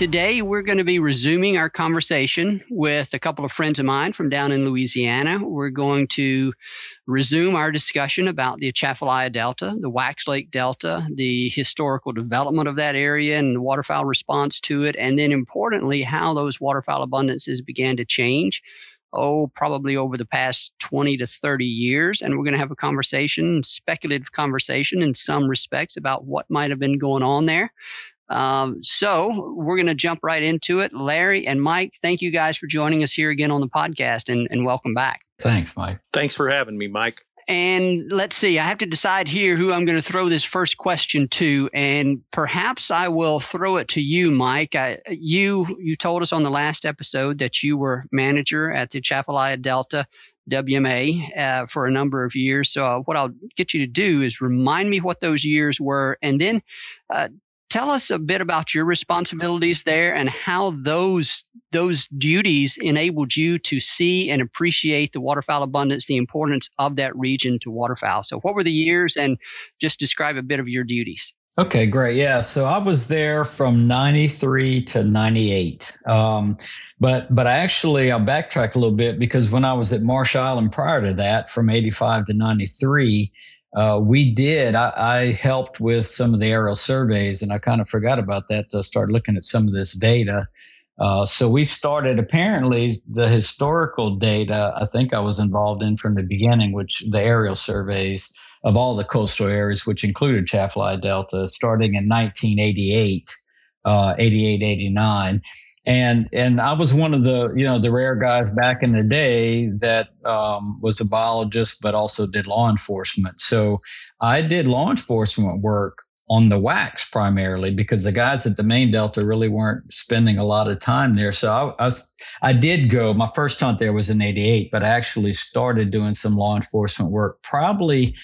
Today, we're going to be resuming our conversation with a couple of friends of mine from down in Louisiana. We're going to resume our discussion about the Atchafalaya Delta, the Wax Lake Delta, the historical development of that area and the waterfowl response to it, and then importantly, how those waterfowl abundances began to change. Oh, probably over the past 20 to 30 years. And we're going to have a conversation, speculative conversation in some respects about what might have been going on there. Um, so we're going to jump right into it. Larry and Mike, thank you guys for joining us here again on the podcast and, and welcome back. Thanks, Mike. Thanks for having me, Mike. And let's see, I have to decide here who I'm going to throw this first question to, and perhaps I will throw it to you, Mike. I, you you told us on the last episode that you were manager at the Atchafalaya Delta WMA uh, for a number of years. So uh, what I'll get you to do is remind me what those years were, and then uh, tell us a bit about your responsibilities there and how those those duties enabled you to see and appreciate the waterfowl abundance, the importance of that region to waterfowl. So, what were the years, and just describe a bit of your duties. Okay, great. Yeah, so I was there from '93 to '98. Um, but but I actually I'll backtrack a little bit because when I was at Marsh Island prior to that, from '85 to '93 uh, we did. I, I, helped with some of the aerial surveys, and I kind of forgot about that to start looking at some of this data. Uh, so we started apparently the historical data. I think I was involved in from the beginning, which the aerial surveys of all the coastal areas, which included Atchafalaya Delta, starting in 1988, uh, 88, 89 and and I was one of the you know the rare guys back in the day that um, was a biologist but also did law enforcement. So I did law enforcement work on the wax primarily because the guys at the main delta really weren't spending a lot of time there. So I, I, was, I did go. My first hunt there was in '88, but I actually started doing some law enforcement work probably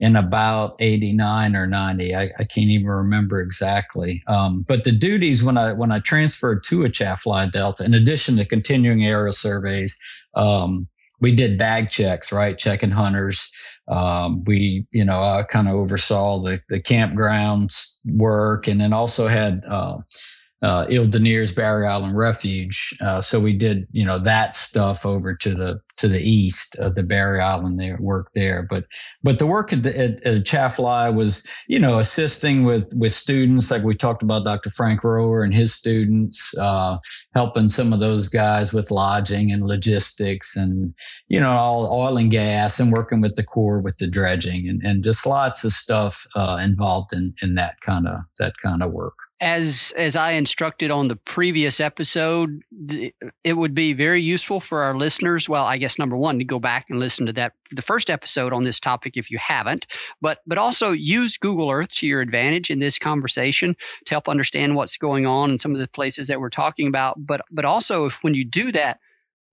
in about 89 or 90 i, I can't even remember exactly. Um, but the duties when i when i transferred to a Atchafalaya delta in addition to continuing aerial surveys um, we did bag checks right? Checking hunters. Um, we you know i kind of oversaw the the campgrounds work and then also had uh, uh, Ile-de-Neres Barrier Island Refuge. Uh, so we did, you know, that stuff over to the to the east of the Barrier Island there, work there. But but the work at, at, at Chaffalaya was, you know, assisting with with students like we talked about, Dr. Frank Rohwer and his students, uh, helping some of those guys with lodging and logistics and you know all oil and gas and working with the Corps with the dredging and, and just lots of stuff uh, involved in in that kind of that kind of work as as I instructed on the previous episode, it would be very useful for our listeners. Well, I guess number one to go back and listen to that the first episode on this topic if you haven't, but but also use Google Earth to your advantage in this conversation to help understand what's going on in some of the places that we're talking about. But but also if, when you do that,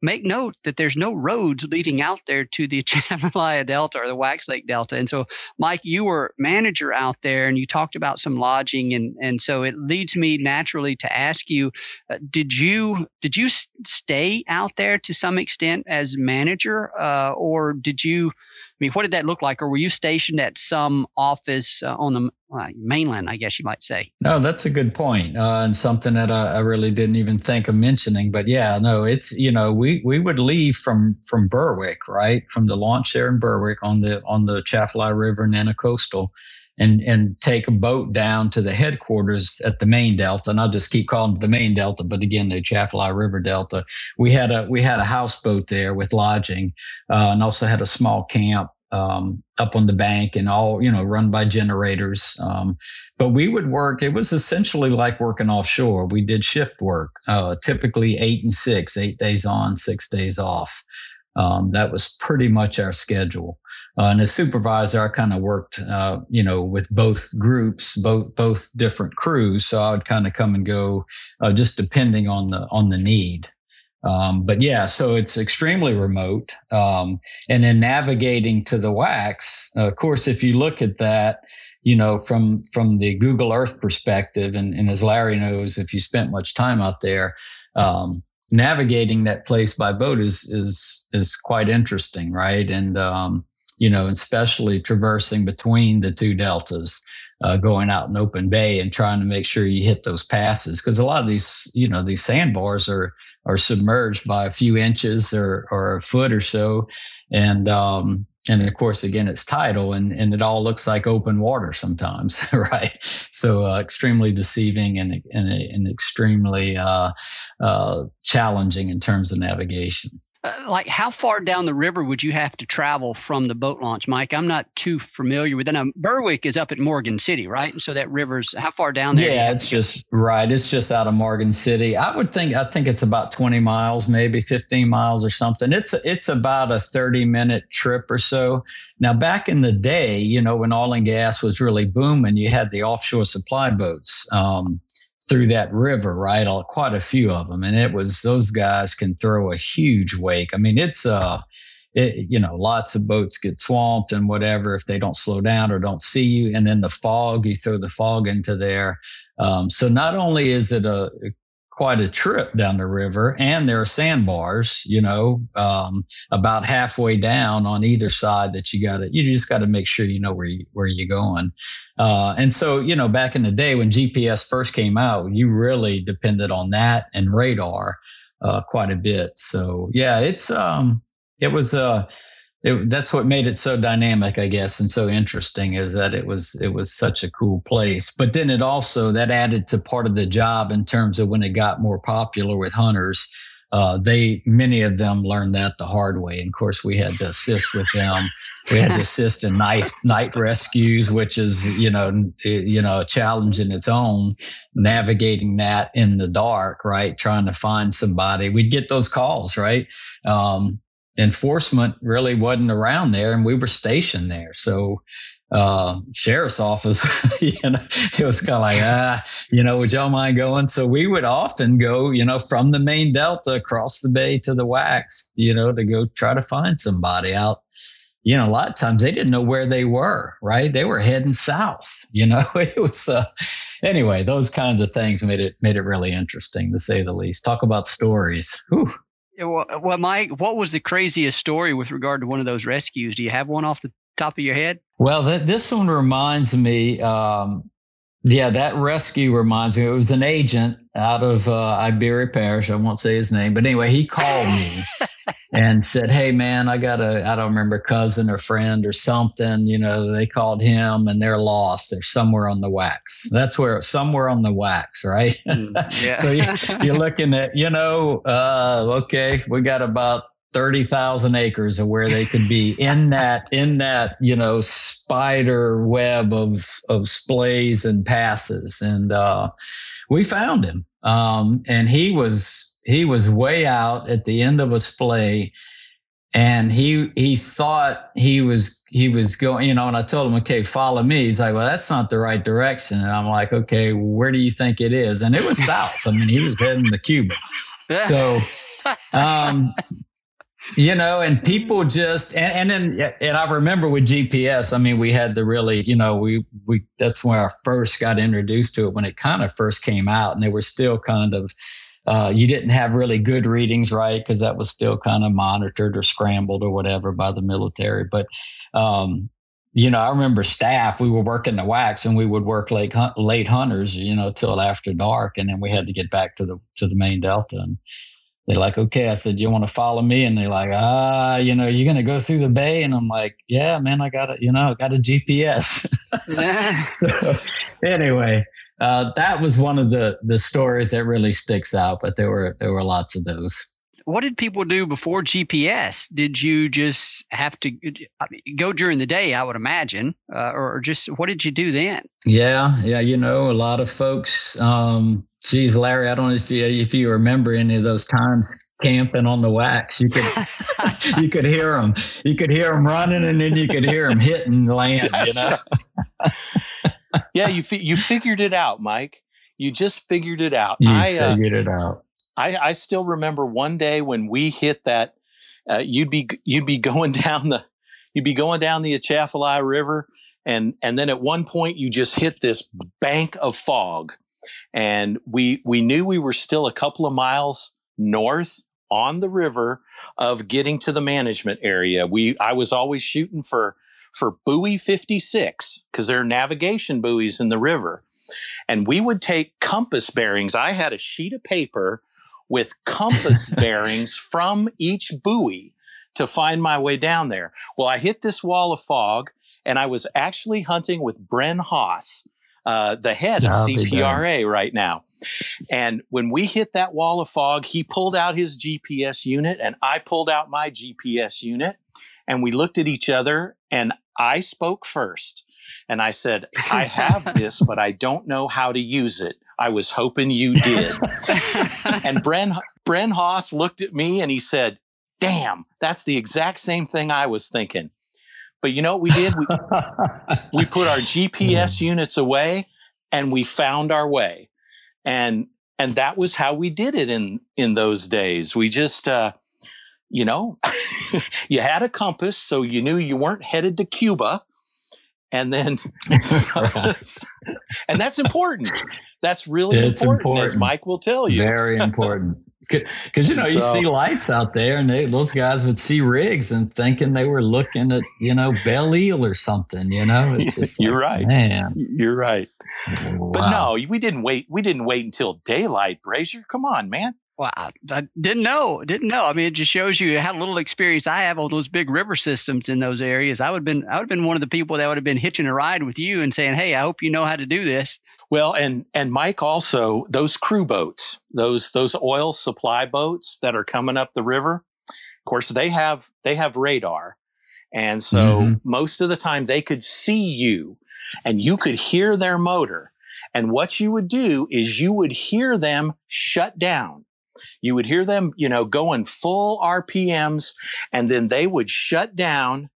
make note that there's no roads leading out there to the Atchafalaya Delta or the Wax Lake Delta. And so, Mike, you were manager out there and you talked about some lodging. And, and so it leads me naturally to ask you, uh, did you, did you stay out there to some extent as manager uh, or did you, mean, what did that look like? Or were you stationed at some office uh, on the uh, mainland, I guess you might say? No, that's a good point, uh, and something that I, I, really didn't even think of mentioning. But yeah, no, it's you know we we would leave from from Berwick, right, from the launch there in Berwick on the on the Atchafalaya River and Coastal, and and take a boat down to the headquarters at the main delta. And i'll just keep calling it the main delta but again the Atchafalaya river delta. We had a we had a houseboat there with lodging uh, and also had a small camp um, up on the bank and all you know run by generators. Um, but we would work it was essentially like working offshore. We did shift work uh, typically eight and six eight days on six days off um, that was pretty much our schedule uh, and as supervisor i kind of worked uh, you know with both groups both both different crews so i would kind of come and go uh, just depending on the on the need um, but yeah, so it's extremely remote. Um, and then navigating to the wax, uh, of course, if you look at that, you know, from from the Google Earth perspective, and, and as Larry knows, if you spent much time out there, um, navigating that place by boat is is is quite interesting, right? And um, you know, especially traversing between the two deltas uh, going out in open bay and trying to make sure you hit those passes because a lot of these you know these sandbars are are submerged by a few inches or or a foot or so and um and of course again it's tidal and and it all looks like open water sometimes right? So uh, extremely deceiving and and, and extremely uh, uh, challenging in terms of navigation like how far down the river would you have to travel from the boat launch, Mike? I'm not too familiar with that. Now, Berwick is up at Morgan City, right? And so that river's how far down there? Yeah, it's just right. It's just out of Morgan City. I would think I think it's about 20 miles, maybe 15 miles or something. It's it's about a 30 minute trip or so. Now, back in the day, you know, when oil and gas was really booming, you had the offshore supply boats. Um, through that river, right? Quite a few of them. And it was, those guys can throw a huge wake. I mean, it's, uh, it, you know, lots of boats get swamped and whatever if they don't slow down or don't see you. And then the fog, you throw the fog into there. Um, so not only is it a, quite a trip down the river, and there are sandbars, you know, um, about halfway down on either side that you got to, you just got to make sure you know where you, where you're going. Uh, and so, you know, back in the day when GPS first came out, you really depended on that and radar uh, quite a bit. So, yeah, it's um, it was uh it, that's what made it so dynamic, I guess, and so interesting is that it was it was such a cool place. But then it also that added to part of the job in terms of when it got more popular with hunters. Uh, they many of them learned that the hard way. And of course, we had to assist with them. We had to assist in night night rescues, which is you know you know a challenge in its own. Navigating that in the dark, right? Trying to find somebody. We'd get those calls, right? Um, enforcement really wasn't around there and we were stationed there. So, uh, sheriff's office, you know, it was kind of like, ah, you know, would y'all mind going? So we would often go, you know, from the main delta across the bay to the wax, you know, to go try to find somebody out. You know, a lot of times they didn't know where they were, right? They were heading south, you know, it was, uh, anyway, those kinds of things made it, made it really interesting to say the least. Talk about stories. Whew. Well, Mike, what was the craziest story with regard to one of those rescues? Do you have one off the top of your head? Well, th- this one reminds me. Um, Yeah, that rescue reminds me. It was an agent out of uh, Iberia Parish. I won't say his name, but anyway, he called me and said, "Hey, man, I got a I don't remember cousin or friend or something. You know, they called him and they're lost. They're somewhere on the wax. That's where somewhere on the wax, right? Mm, yeah. so you, you're looking at, you know, uh, okay, we got about 30,000 acres of where they could be in that in that you know spider web of of splays and passes. And uh, we found him. Um, and he was he was way out at the end of a splay. And he he thought he was he was going you know and i told him okay follow me. He's like well that's not the right direction. And i'm like okay where do you think it is? And it was south. I mean he was heading to cuba. So um you know and people just and, and then and i remember with gps i mean we had the really you know we we that's when i first got introduced to it when it kind of first came out and they were still kind of uh, you didn't have really good readings right? Because that was still kind of monitored or scrambled or whatever by the military. But um, you know i remember staff we were working the wax and we would work late late hunters you know till after dark and then we had to get back to the to the main delta and they're like, okay. I said, you want to follow me? And they're like, ah, you know, you're going to go through the bay. And I'm like, yeah, man, I got it. You know, I got a GPS. so anyway, uh, that was one of the, the stories that really sticks out, but there were, there were lots of those. What did people do before GPS? Did you just have to go during the day? I would imagine, uh, or just what did you do then? Yeah, yeah, you know, a lot of folks um, Geez, Larry, I don't know if you, if you remember any of those times camping on the wax. You could you could hear them. You could hear them running, and then you could hear them hitting land. That's you know. Right. yeah, you fi- you figured it out, Mike. You just figured it out. You I, uh, figured uh, it out. I, I still remember one day when we hit that. Uh, you'd be you'd be going down the you'd be going down the Atchafalaya River, and and then at one point you just hit this bank of fog and we we knew we were still a couple of miles north on the river of getting to the management area. We I was always shooting for for buoy 56 because there are navigation buoys in the river. And we would take compass bearings. I had a sheet of paper with compass bearings from each buoy to find my way down there. Well, I hit this wall of fog and I was actually hunting with Bren Haase, uh, the head of CPRA right now. And when we hit that wall of fog, he pulled out his GPS unit and I pulled out my GPS unit. And we looked at each other and I spoke first. And I said, I have this, but I don't know how to use it. I was hoping you did. and Bren, Bren Haase looked at me and he said, Damn, that's the exact same thing I was thinking. But you know what we did? We, we put our GPS units away and we found our way. And and that was how we did it in in those days. We just uh, you know, you had a compass so you knew you weren't headed to Cuba. And then and that's important. That's really important, important, as Mike will tell you. Very important. Because you know, so, you see lights out there, and they, those guys would see rigs and thinking they were looking at you know bell eel or something. You know, it's just you're like, right, man, you're right. Wow. But no, we didn't wait. We didn't wait until daylight, Brasher. Come on, man. Well, I, I, didn't know. Didn't know. I mean, it just shows you how little experience I have on those big river systems in those areas. I would have been, I would have been one of the people that would have been hitching a ride with you and saying, "Hey, I hope you know how to do this." Well, and and Mike also those crew boats, those those oil supply boats that are coming up the river. Of course, they have they have radar, and so mm-hmm. most of the time they could see you, and you could hear their motor. And what you would do is you would hear them shut down. You would hear them, you know, going full RPMs, and then they would shut down,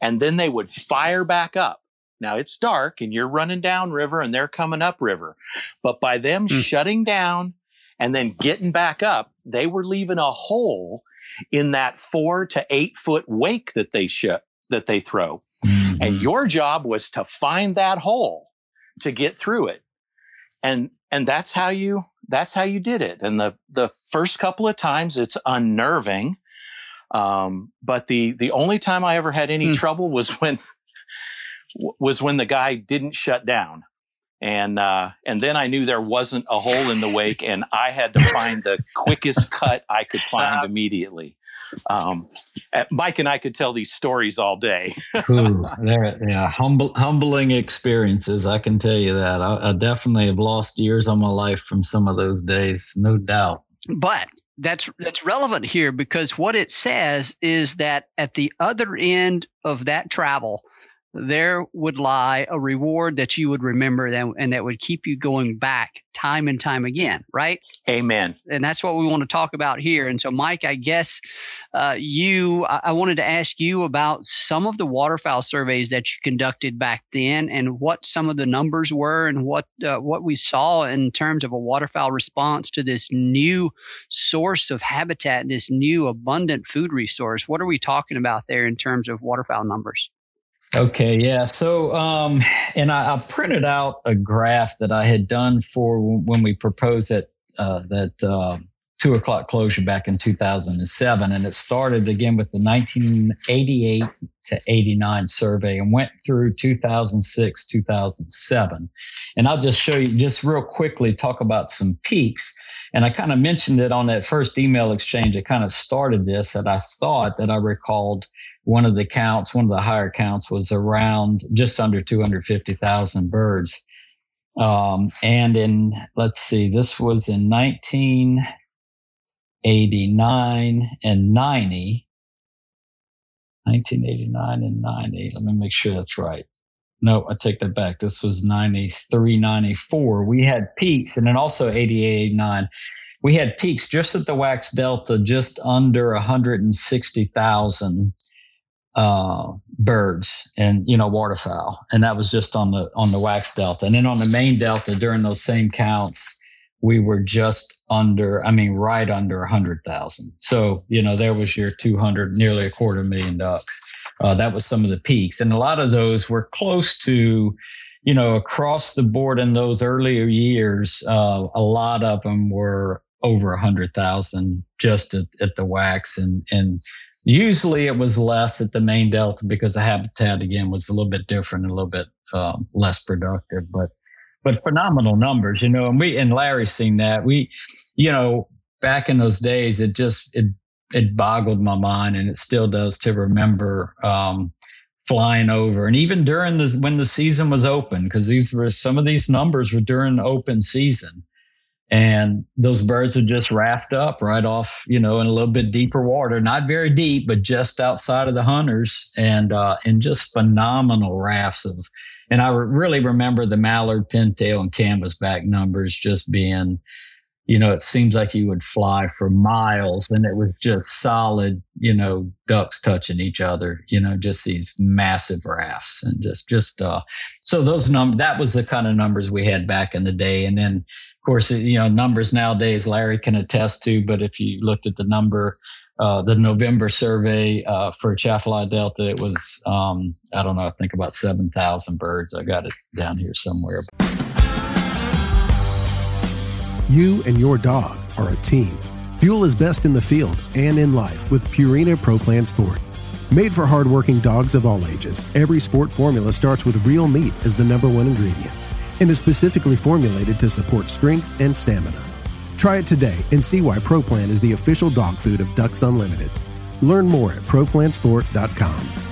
and then they would fire back up now it's dark and you're running down river and they're coming up river. But by them mm. shutting down and then getting back up, they were leaving a hole in that four to eight foot wake that they sh- that they throw. Mm-hmm. And your job was to find that hole to get through it. And and that's how you that's how you did it. And the the first couple of times it's unnerving. Um, but the the only time I ever had any mm. trouble was when was when the guy didn't shut down. And uh, and then I knew there wasn't a hole in the wake, and I had to find the quickest cut I could find immediately. Um, Mike and I could tell these stories all day. Ooh, yeah, humble, humbling experiences. I can tell you that. I, I definitely have lost years of my life from some of those days, no doubt. But that's that's relevant here because what it says is that at the other end of that travel there would lie a reward that you would remember that, and that would keep you going back time and time again, right? Amen. And that's what we want to talk about here. And so, Mike, I guess uh, you, I, wanted to ask you about some of the waterfowl surveys that you conducted back then, and what some of the numbers were, and what uh, what we saw in terms of a waterfowl response to this new source of habitat, this new abundant food resource. What are we talking about there in terms of waterfowl numbers? Okay, yeah. So, um, and I, I, printed out a graph that I had done for when we proposed that uh, that uh, two o'clock closure back in 2007, and it started again with the 1988 to 89 survey and went through 2006, 2007. And I'll just show you, just real quickly, talk about some peaks. And I kind of mentioned it on that first email exchange. It kind of started this that I thought that I recalled one of the counts, one of the higher counts was around just under 250,000 birds. Um, and in, let's see, this was in 1989 and 90. 1989 and 90. Let me make sure that's right. No, I take that back. This was 93, 94. We had peaks and then also 88, 89. We had peaks just at the Wax Delta, just under 160,000 uh, birds and you know waterfowl, and that was just on the on the wax delta. And then on the main delta during those same counts, we were just under, I mean, right under a hundred thousand. So you know there was your two hundred, nearly a quarter million ducks. Uh, that was some of the peaks, and a lot of those were close to. You know, across the board in those earlier years, uh, a lot of them were over a hundred thousand just at, at the wax and and Usually it was less at the main delta because the habitat again was a little bit different, and a little bit um, less productive, but but phenomenal numbers, you know. And we and Larry's seen that. We, you know, back in those days, it just it it boggled my mind, and it still does to remember um, flying over, and even during this when the season was open, because these were some of these numbers were during open season and those birds would just raft up right off, you know, in a little bit deeper water, not very deep, but just outside of the hunters, and uh, and just phenomenal rafts of. And I really remember the mallard, pintail, and canvasback numbers just being, you know, it seems like you would fly for miles, and it was just solid, you know, ducks touching each other, you know, just these massive rafts, and just just uh, so those num that was the kind of numbers we had back in the day, and then of course, you know, numbers nowadays Larry can attest to, but if you looked at the number, uh, the November survey uh, for Atchafalaya Delta, it was, um, I don't know, I think about 7,000 birds. I got it down here somewhere. You and your dog are a team. Fuel is best in the field and in life with Purina Pro Plan Sport. Made for hardworking dogs of all ages, every sport formula starts with real meat as the number one ingredient and is specifically formulated to support strength and stamina. Try it today and see why ProPlan is the official dog food of Ducks Unlimited. Learn more at ProPlansport.com.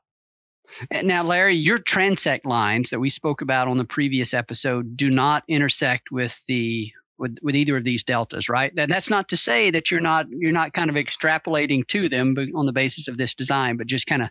Now, Larry, your transect lines that we spoke about on the previous episode do not intersect with the with, with either of these deltas, right? And that's not to say that you're not you're not kind of extrapolating to them on the basis of this design, but just kind of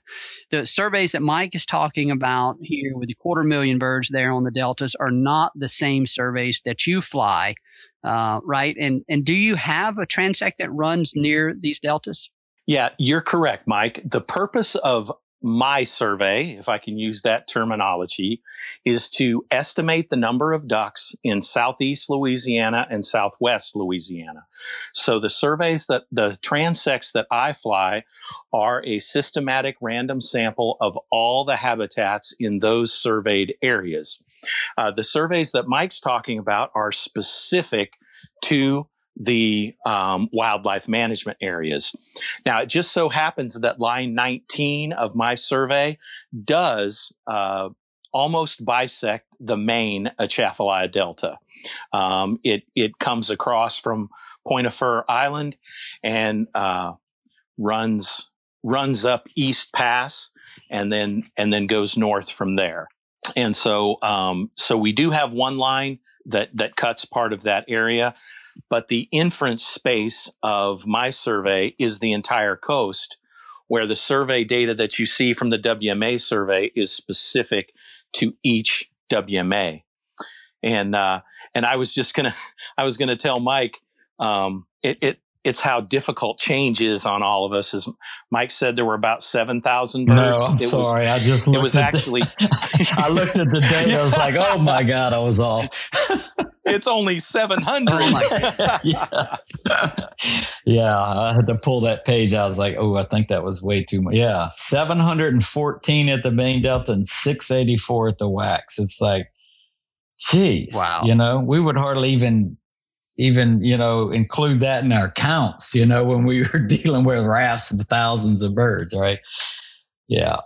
the surveys that Mike is talking about here with the quarter million birds there on the deltas are not the same surveys that you fly, uh, right? And and do you have a transect that runs near these deltas? Yeah, you're correct, Mike. The purpose of my survey, if I can use that terminology, is to estimate the number of ducks in southeast Louisiana and southwest Louisiana. So the surveys that the transects that I fly are a systematic random sample of all the habitats in those surveyed areas. Uh, the surveys that Mike's talking about are specific to the um, wildlife management areas. Now, it just so happens that line 19 of my survey does uh, almost bisect the main Atchafalaya Delta. Um, it it comes across from Point au Fer Island and uh, runs runs up East Pass and then and then goes north from there. And so um, so we do have one line that that cuts part of that area. But the inference space of my survey is the entire coast, where the survey data that you see from the WMA survey is specific to each WMA. And uh, and I was just gonna I was gonna tell Mike um, it, it it's how difficult change is on all of us. As Mike said, there were about seven thousand birds. No, I'm it sorry. Was, I just it was actually. The, I looked at the data. I was like, oh my god, I was off. it's only 700. Oh yeah. yeah, I had to pull that page. I was like, oh, I think that was way too much. Yeah, 714 at the main delta and 684 at the wax. It's like, geez, wow. You know, we would hardly even even you know include that in our counts you know when we were dealing with rafts of thousands of birds right? Yeah.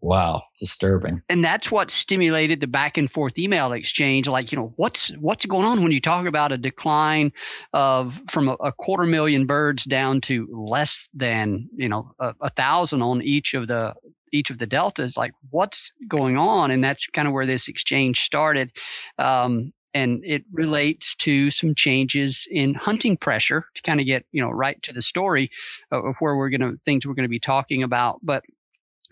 Wow. Disturbing. And that's what stimulated the back and forth email exchange like you know what's what's going on when you talk about a decline of from a, a quarter million birds down to less than you know a, a thousand on each of the each of the deltas like what's going on? And that's kind of where this exchange started. Um, and it relates to some changes in hunting pressure to kind of get you know right to the story of where we're going to things we're going to be talking about but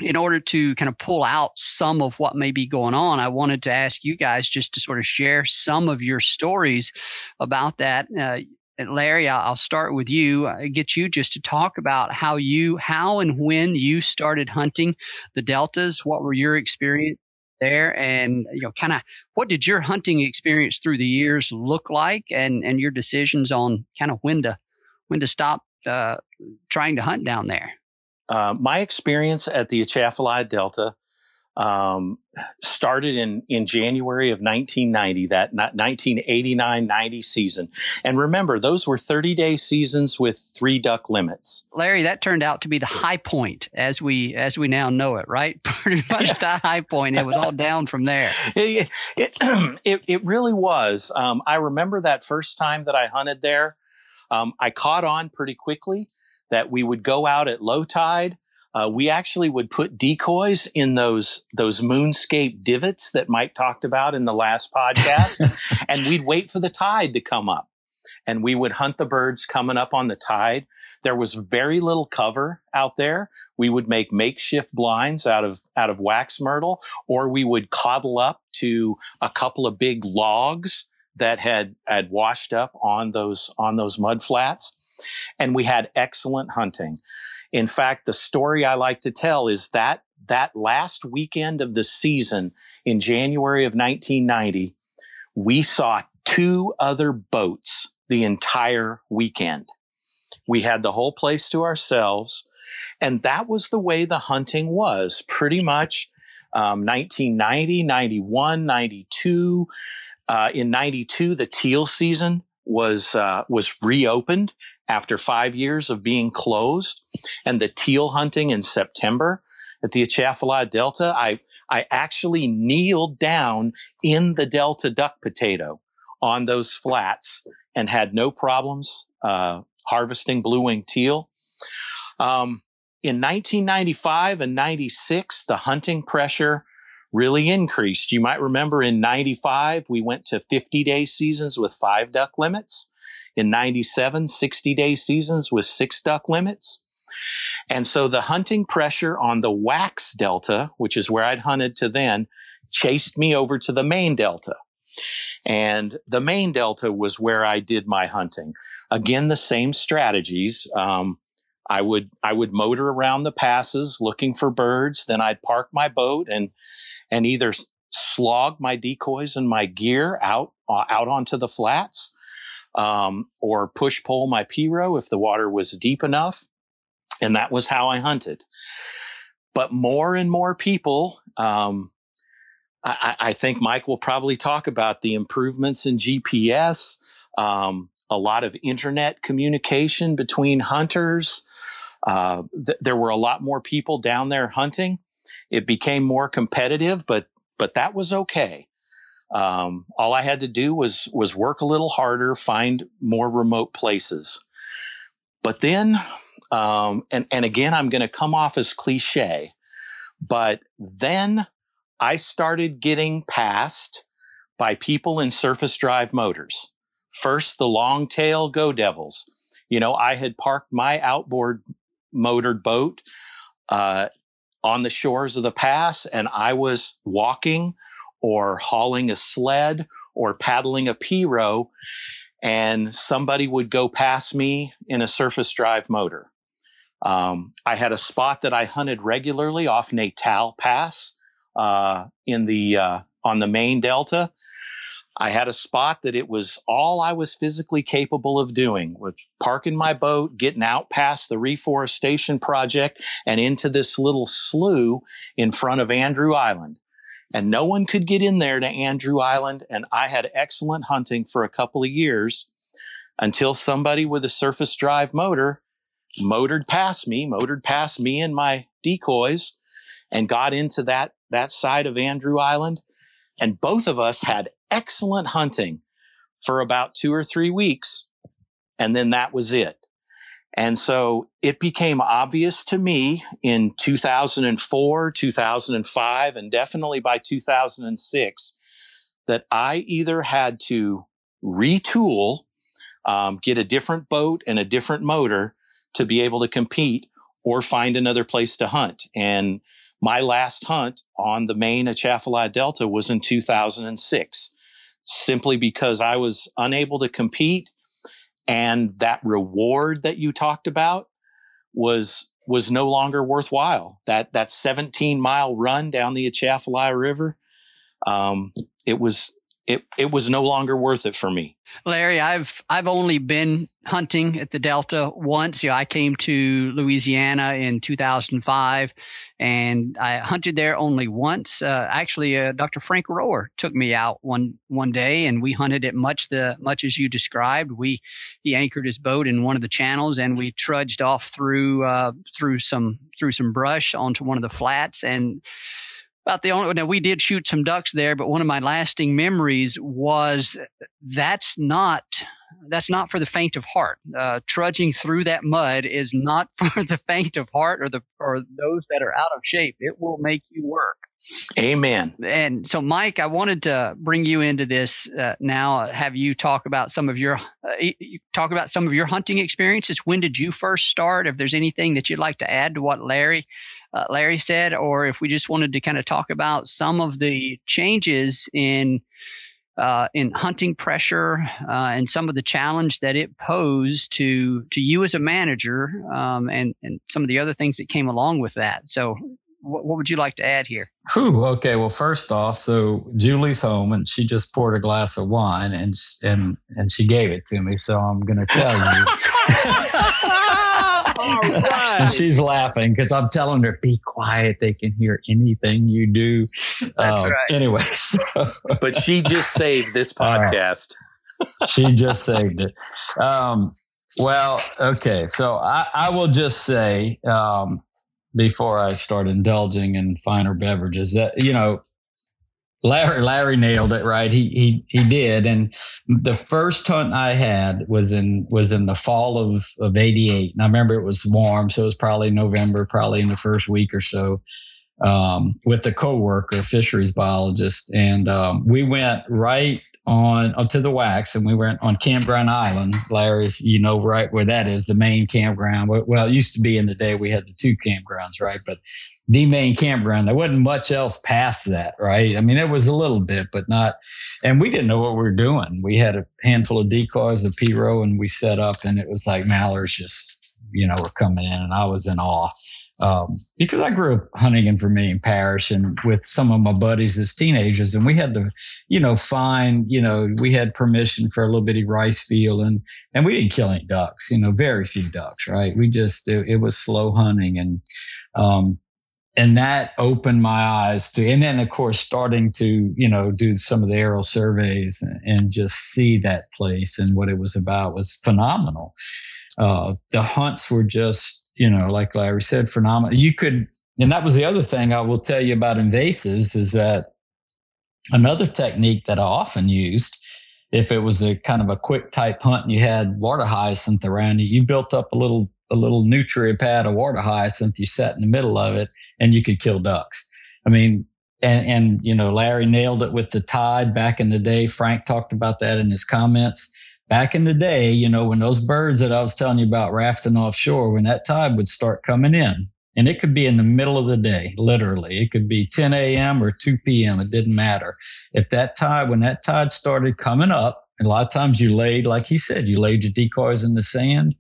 in order to kind of pull out some of what may be going on, I wanted to ask you guys just to sort of share some of your stories about that. Uh, Larry, I'll start with you. I get you just to talk about how you, how and when you started hunting the deltas. What were your experience there, and you know, kind of what did your hunting experience through the years look like, and and your decisions on kind of when to when to stop uh, trying to hunt down there. Uh, my experience at the Atchafalaya Delta um, started in, in January of 1990, that 1989 90 season. And remember, those were 30 day seasons with three duck limits. Larry, that turned out to be the high point as we as we now know it, right? Pretty much the high point. It was all down from there. It, it, it, it really was. Um, I remember that first time that I hunted there. Um, I caught on pretty quickly that we would go out at low tide. Uh, we actually would put decoys in those those moonscape divots that Mike talked about in the last podcast, and we'd wait for the tide to come up, and we would hunt the birds coming up on the tide. There was very little cover out there. We would make makeshift blinds out of out of wax myrtle, or we would coddle up to a couple of big logs that had had washed up on those on those mud flats and we had excellent hunting. In fact, the story I like to tell is that that last weekend of the season in January of 1990, we saw two other boats the entire weekend. We had the whole place to ourselves. And that was the way the hunting was pretty much um, 1990, 91, 92. Uh, in 92, the teal season was uh, was reopened after five years of being closed, and the teal hunting in September at the Atchafalaya Delta, I I actually kneeled down in the Delta duck potato on those flats and had no problems uh, harvesting blue wing teal. Um, in 1995 and 96, the hunting pressure really increased. You might remember in 95, we went to 50 day seasons with five duck limits. In 97, 60 day seasons with six duck limits. And so the hunting pressure on the wax delta, which is where I'd hunted to then, chased me over to the main delta. And the main delta was where I did my hunting. Again, the same strategies. Um, I would I would motor around the passes looking for birds. Then I'd park my boat and and either slog my decoys and my gear out uh, out onto the flats, um, or push pole my pirogue if the water was deep enough, and that was how I hunted. But more and more people, um, I, I, think Mike will probably talk about the improvements in GPS, um, a lot of internet communication between hunters. Uh, th- there were a lot more people down there hunting. It became more competitive, but but that was okay. Um, all I had to do was was work a little harder, find more remote places. But then um, and, and again, I'm going to come off as cliche, but then I started getting passed by people in surface drive motors. First, the long tail Go Devils. You know, I had parked my outboard motored boat uh, on the shores of the pass, and I was walking or hauling a sled or paddling a pirogue, and somebody would go past me in a surface drive motor. Um, I had a spot that I hunted regularly off Natal Pass uh, in the uh, on the main delta. I had a spot that it was all I was physically capable of doing with parking my boat, getting out past the reforestation project and into this little slough in front of Andrew Island. And no one could get in there to Andrew Island. And I had excellent hunting for a couple of years until somebody with a surface drive motor motored past me, motored past me and my decoys, and got into that that side of Andrew Island. And both of us had excellent hunting for about two or three weeks. And then that was it. And so it became obvious to me in 2004, 2005, and definitely by 2006 that I either had to retool, um, get a different boat and a different motor, to be able to compete or find another place to hunt. And my last hunt on the main Atchafalaya Delta was in 2006, simply because I was unable to compete. And that reward that you talked about was was no longer worthwhile. That that 17 mile run down the Atchafalaya River, um, it was it it was no longer worth it for me. Larry, I've I've only been hunting at the Delta once. You know, I came to Louisiana in 2005, and I hunted there only once. Uh, actually, uh, Dr. Frank Rohwer took me out one one day, and we hunted it much the much as you described. We he anchored his boat in one of the channels, and we trudged off through uh, through some through some brush onto one of the flats and about the only now we did shoot some ducks there but one of my lasting memories was that's not that's not for the faint of heart uh, trudging through that mud is not for the faint of heart or the or those that are out of shape it will make you work Amen. And so, Mike, I wanted to bring you into this uh, now. Have you talk about some of your uh, talk about some of your hunting experiences? When did you first start? If there's anything that you'd like to add to what Larry uh, Larry said, or if we just wanted to kind of talk about some of the changes in uh, in hunting pressure uh, and some of the challenge that it posed to to you as a manager, um, and and some of the other things that came along with that. So, what, what would you like to add here? Whew, okay, well, first off, so Julie's home and she just poured a glass of wine and and and she gave it to me. So I'm going to tell you. All right. and she's laughing because I'm telling her, be quiet. They can hear anything you do. That's um, right. Anyway. but she just saved this podcast. she just saved it. Um, well, okay. So I, I will just say, um, before I start indulging in finer beverages, that, you know, Larry Larry nailed it right. He he he did. And the first hunt I had was in was in the fall of of '88, and I remember it was warm, so it was probably November, probably in the first week or so um, with a coworker, fisheries biologist, and um, we went right on uh, to the wax, and we went on Campground Island. Larry, you know right where that is, the main campground. Well, it used to be in the day we had the two campgrounds, right? But the main campground, there wasn't much else past that, right? I mean, it was a little bit, but not. And we didn't know what we were doing. We had a handful of decoys, a pirogue, and we set up, and it was like mallards just, you know, were coming in, and I was in awe um, because I grew up hunting in Vermilion Parish and with some of my buddies as teenagers, and we had to, you know, find, you know, we had permission for a little bitty rice field, and and we didn't kill any ducks, you know, very few ducks, right? We just it, it was slow hunting, and um, and that opened my eyes to, and then of course starting to, you know, do some of the aerial surveys and, and just see that place and what it was about was phenomenal. Uh, the hunts were just you know, like Larry said, phenomenal. You could, and that was the other thing I will tell you about invasives is that another technique that I often used, if it was a kind of a quick type hunt and you had water hyacinth around you, you built up a little a little nutria pad of water hyacinth, you sat in the middle of it, and you could kill ducks. I mean, and, and you know, Larry nailed it with the tide back in the day. Frank talked about that in his comments back in the day, you know, when those birds that I was telling you about rafting offshore, when that tide would start coming in, and it could be in the middle of the day, literally, it could be 10 a.m. or 2 p.m. It didn't matter. If that tide, when that tide started coming up, a lot of times you laid, like he said, you laid your decoys in the sand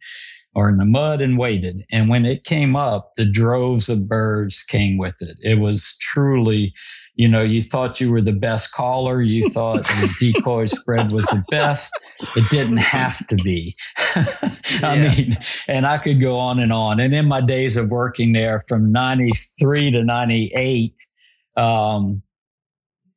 or in the mud and waited. And when it came up, the droves of birds came with it. It was truly you know, you thought you were the best caller. You thought the decoy spread was the best. It didn't have to be. I yeah. mean, and I could go on and on. And in my days of working there from 93 to 98, um,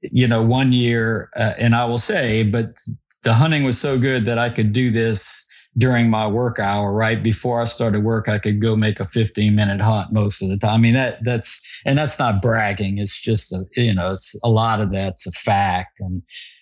you know, one year, uh, and I will say, but the hunting was so good that I could do this during my work hour, right before I started work, I could go make a 15 minute hunt most of the time. I mean, that that's, and that's not bragging. It's just a, you know, it's a lot of that's a fact. And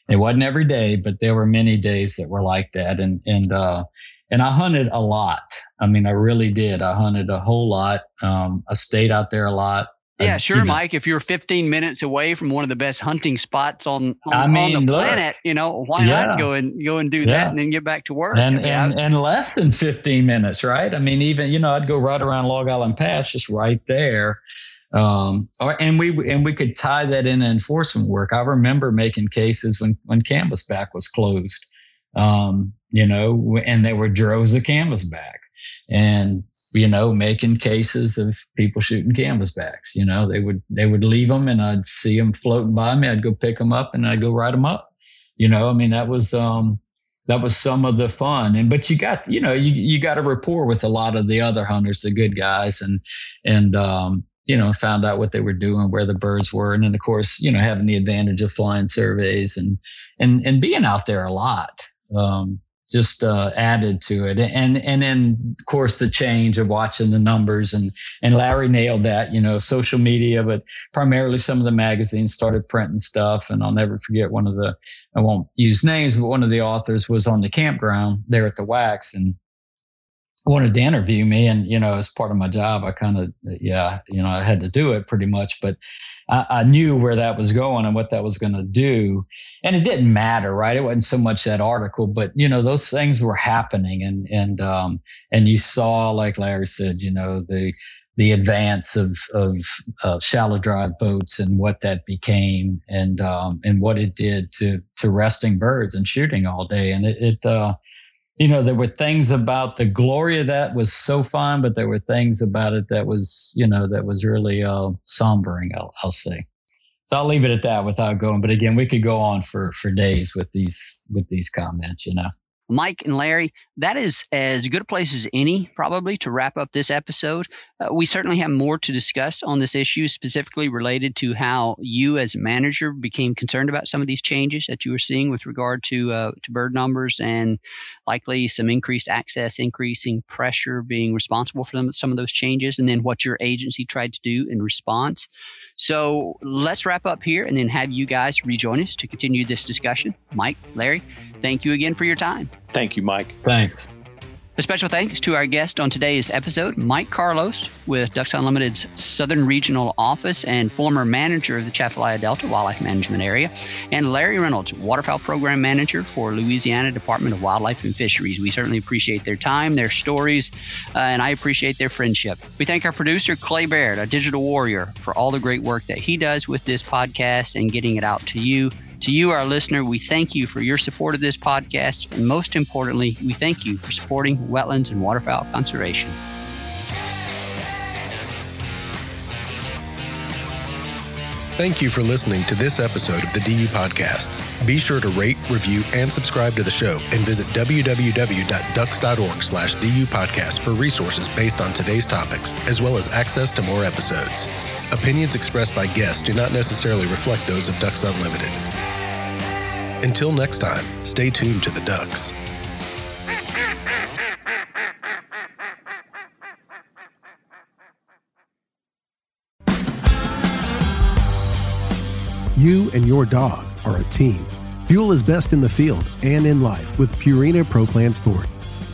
it wasn't every day, but there were many days that were like that. And, and, uh, and I hunted a lot. I mean, I really did. I hunted a whole lot. Um, I stayed out there a lot. Yeah, sure, you know, Mike. If you're 15 minutes away from one of the best hunting spots on on, I mean, on the look, planet, you know why yeah. not go and go and do yeah. that and then get back to work? And and, and less than 15 minutes, right? I mean, even you know, I'd go right around Log Island Pass, just right there. Um, or, and we and we could tie that in enforcement work. I remember making cases when when canvasback was closed, um, you know, and there were droves of canvasback and you know making cases of people shooting canvasbacks you know they would they would leave them and i'd see them floating by me. I'd go pick them up and i'd go write them up. You know i mean that was um that was some of the fun. And but you got you know you you got a rapport with a lot of the other hunters the good guys and and um you know found out what they were doing where the birds were. And then of course you know having the advantage of flying surveys and and and being out there a lot. Um just uh, added to it. And and then of course the change of watching the numbers and and Larry nailed that. You know, social media, but primarily some of the magazines started printing stuff. And I'll never forget one of the I won't use names, but one of the authors was on the campground there at the Wax and wanted to interview me and you know as part of my job i kind of yeah you know i had to do it pretty much but I, I knew where that was going and what that was going to do. And it didn't matter right? It wasn't so much that article but you know those things were happening. And and um and you saw like larry said you know the the advance of of uh, shallow drive boats and what that became and um and what it did to to resting birds and shooting all day. And it, it uh you know, there were things about the glory of that was so fun, but there were things about it that was, you know, that was really uh, sombering. I'll, I'll say. So I'll leave it at that without going. But again, we could go on for for days with these with these comments. You know. Mike and Larry, that is as good a place as any, probably, to wrap up this episode. Uh, we certainly have more to discuss on this issue, specifically related to how you, as a manager, became concerned about some of these changes that you were seeing with regard to uh, to bird numbers and likely some increased access, increasing pressure, being responsible for them, some of those changes, and then what your agency tried to do in response. So let's wrap up here and then have you guys rejoin us to continue this discussion. Mike, Larry, thank you again for your time. Thank you, Mike. Thanks. A special thanks to our guest on today's episode, Mike Carloss with Ducks Unlimited's Southern Regional Office and former manager of the Atchafalaya Delta Wildlife Management Area, and Larry Reynolds, Waterfowl Program Manager for Louisiana Department of Wildlife and Fisheries. We certainly appreciate their time, their stories, uh, and I appreciate their friendship. We thank our producer, Clay Baird, a digital warrior, for all the great work that he does with this podcast and getting it out to you. To you, our listener, we thank you for your support of this podcast. And most importantly, we thank you for supporting wetlands and waterfowl conservation. Thank you for listening to this episode of the DU Podcast. Be sure to rate, review, and subscribe to the show and visit www.ducks.org slash DU podcast for resources based on today's topics, as well as access to more episodes. Opinions expressed by guests do not necessarily reflect those of Ducks Unlimited. Until next time, stay tuned to the Ducks. You and your dog are a team. Fuel is best in the field and in life with Purina Pro Plan Sport.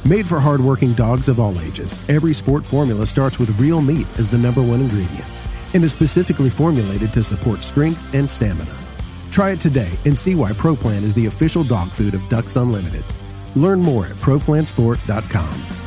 Made for hardworking dogs of all ages, every sport formula starts with real meat as the number one ingredient and is specifically formulated to support strength and stamina. Try it today and see why ProPlan is the official dog food of Ducks Unlimited. Learn more at ProPlansport.com.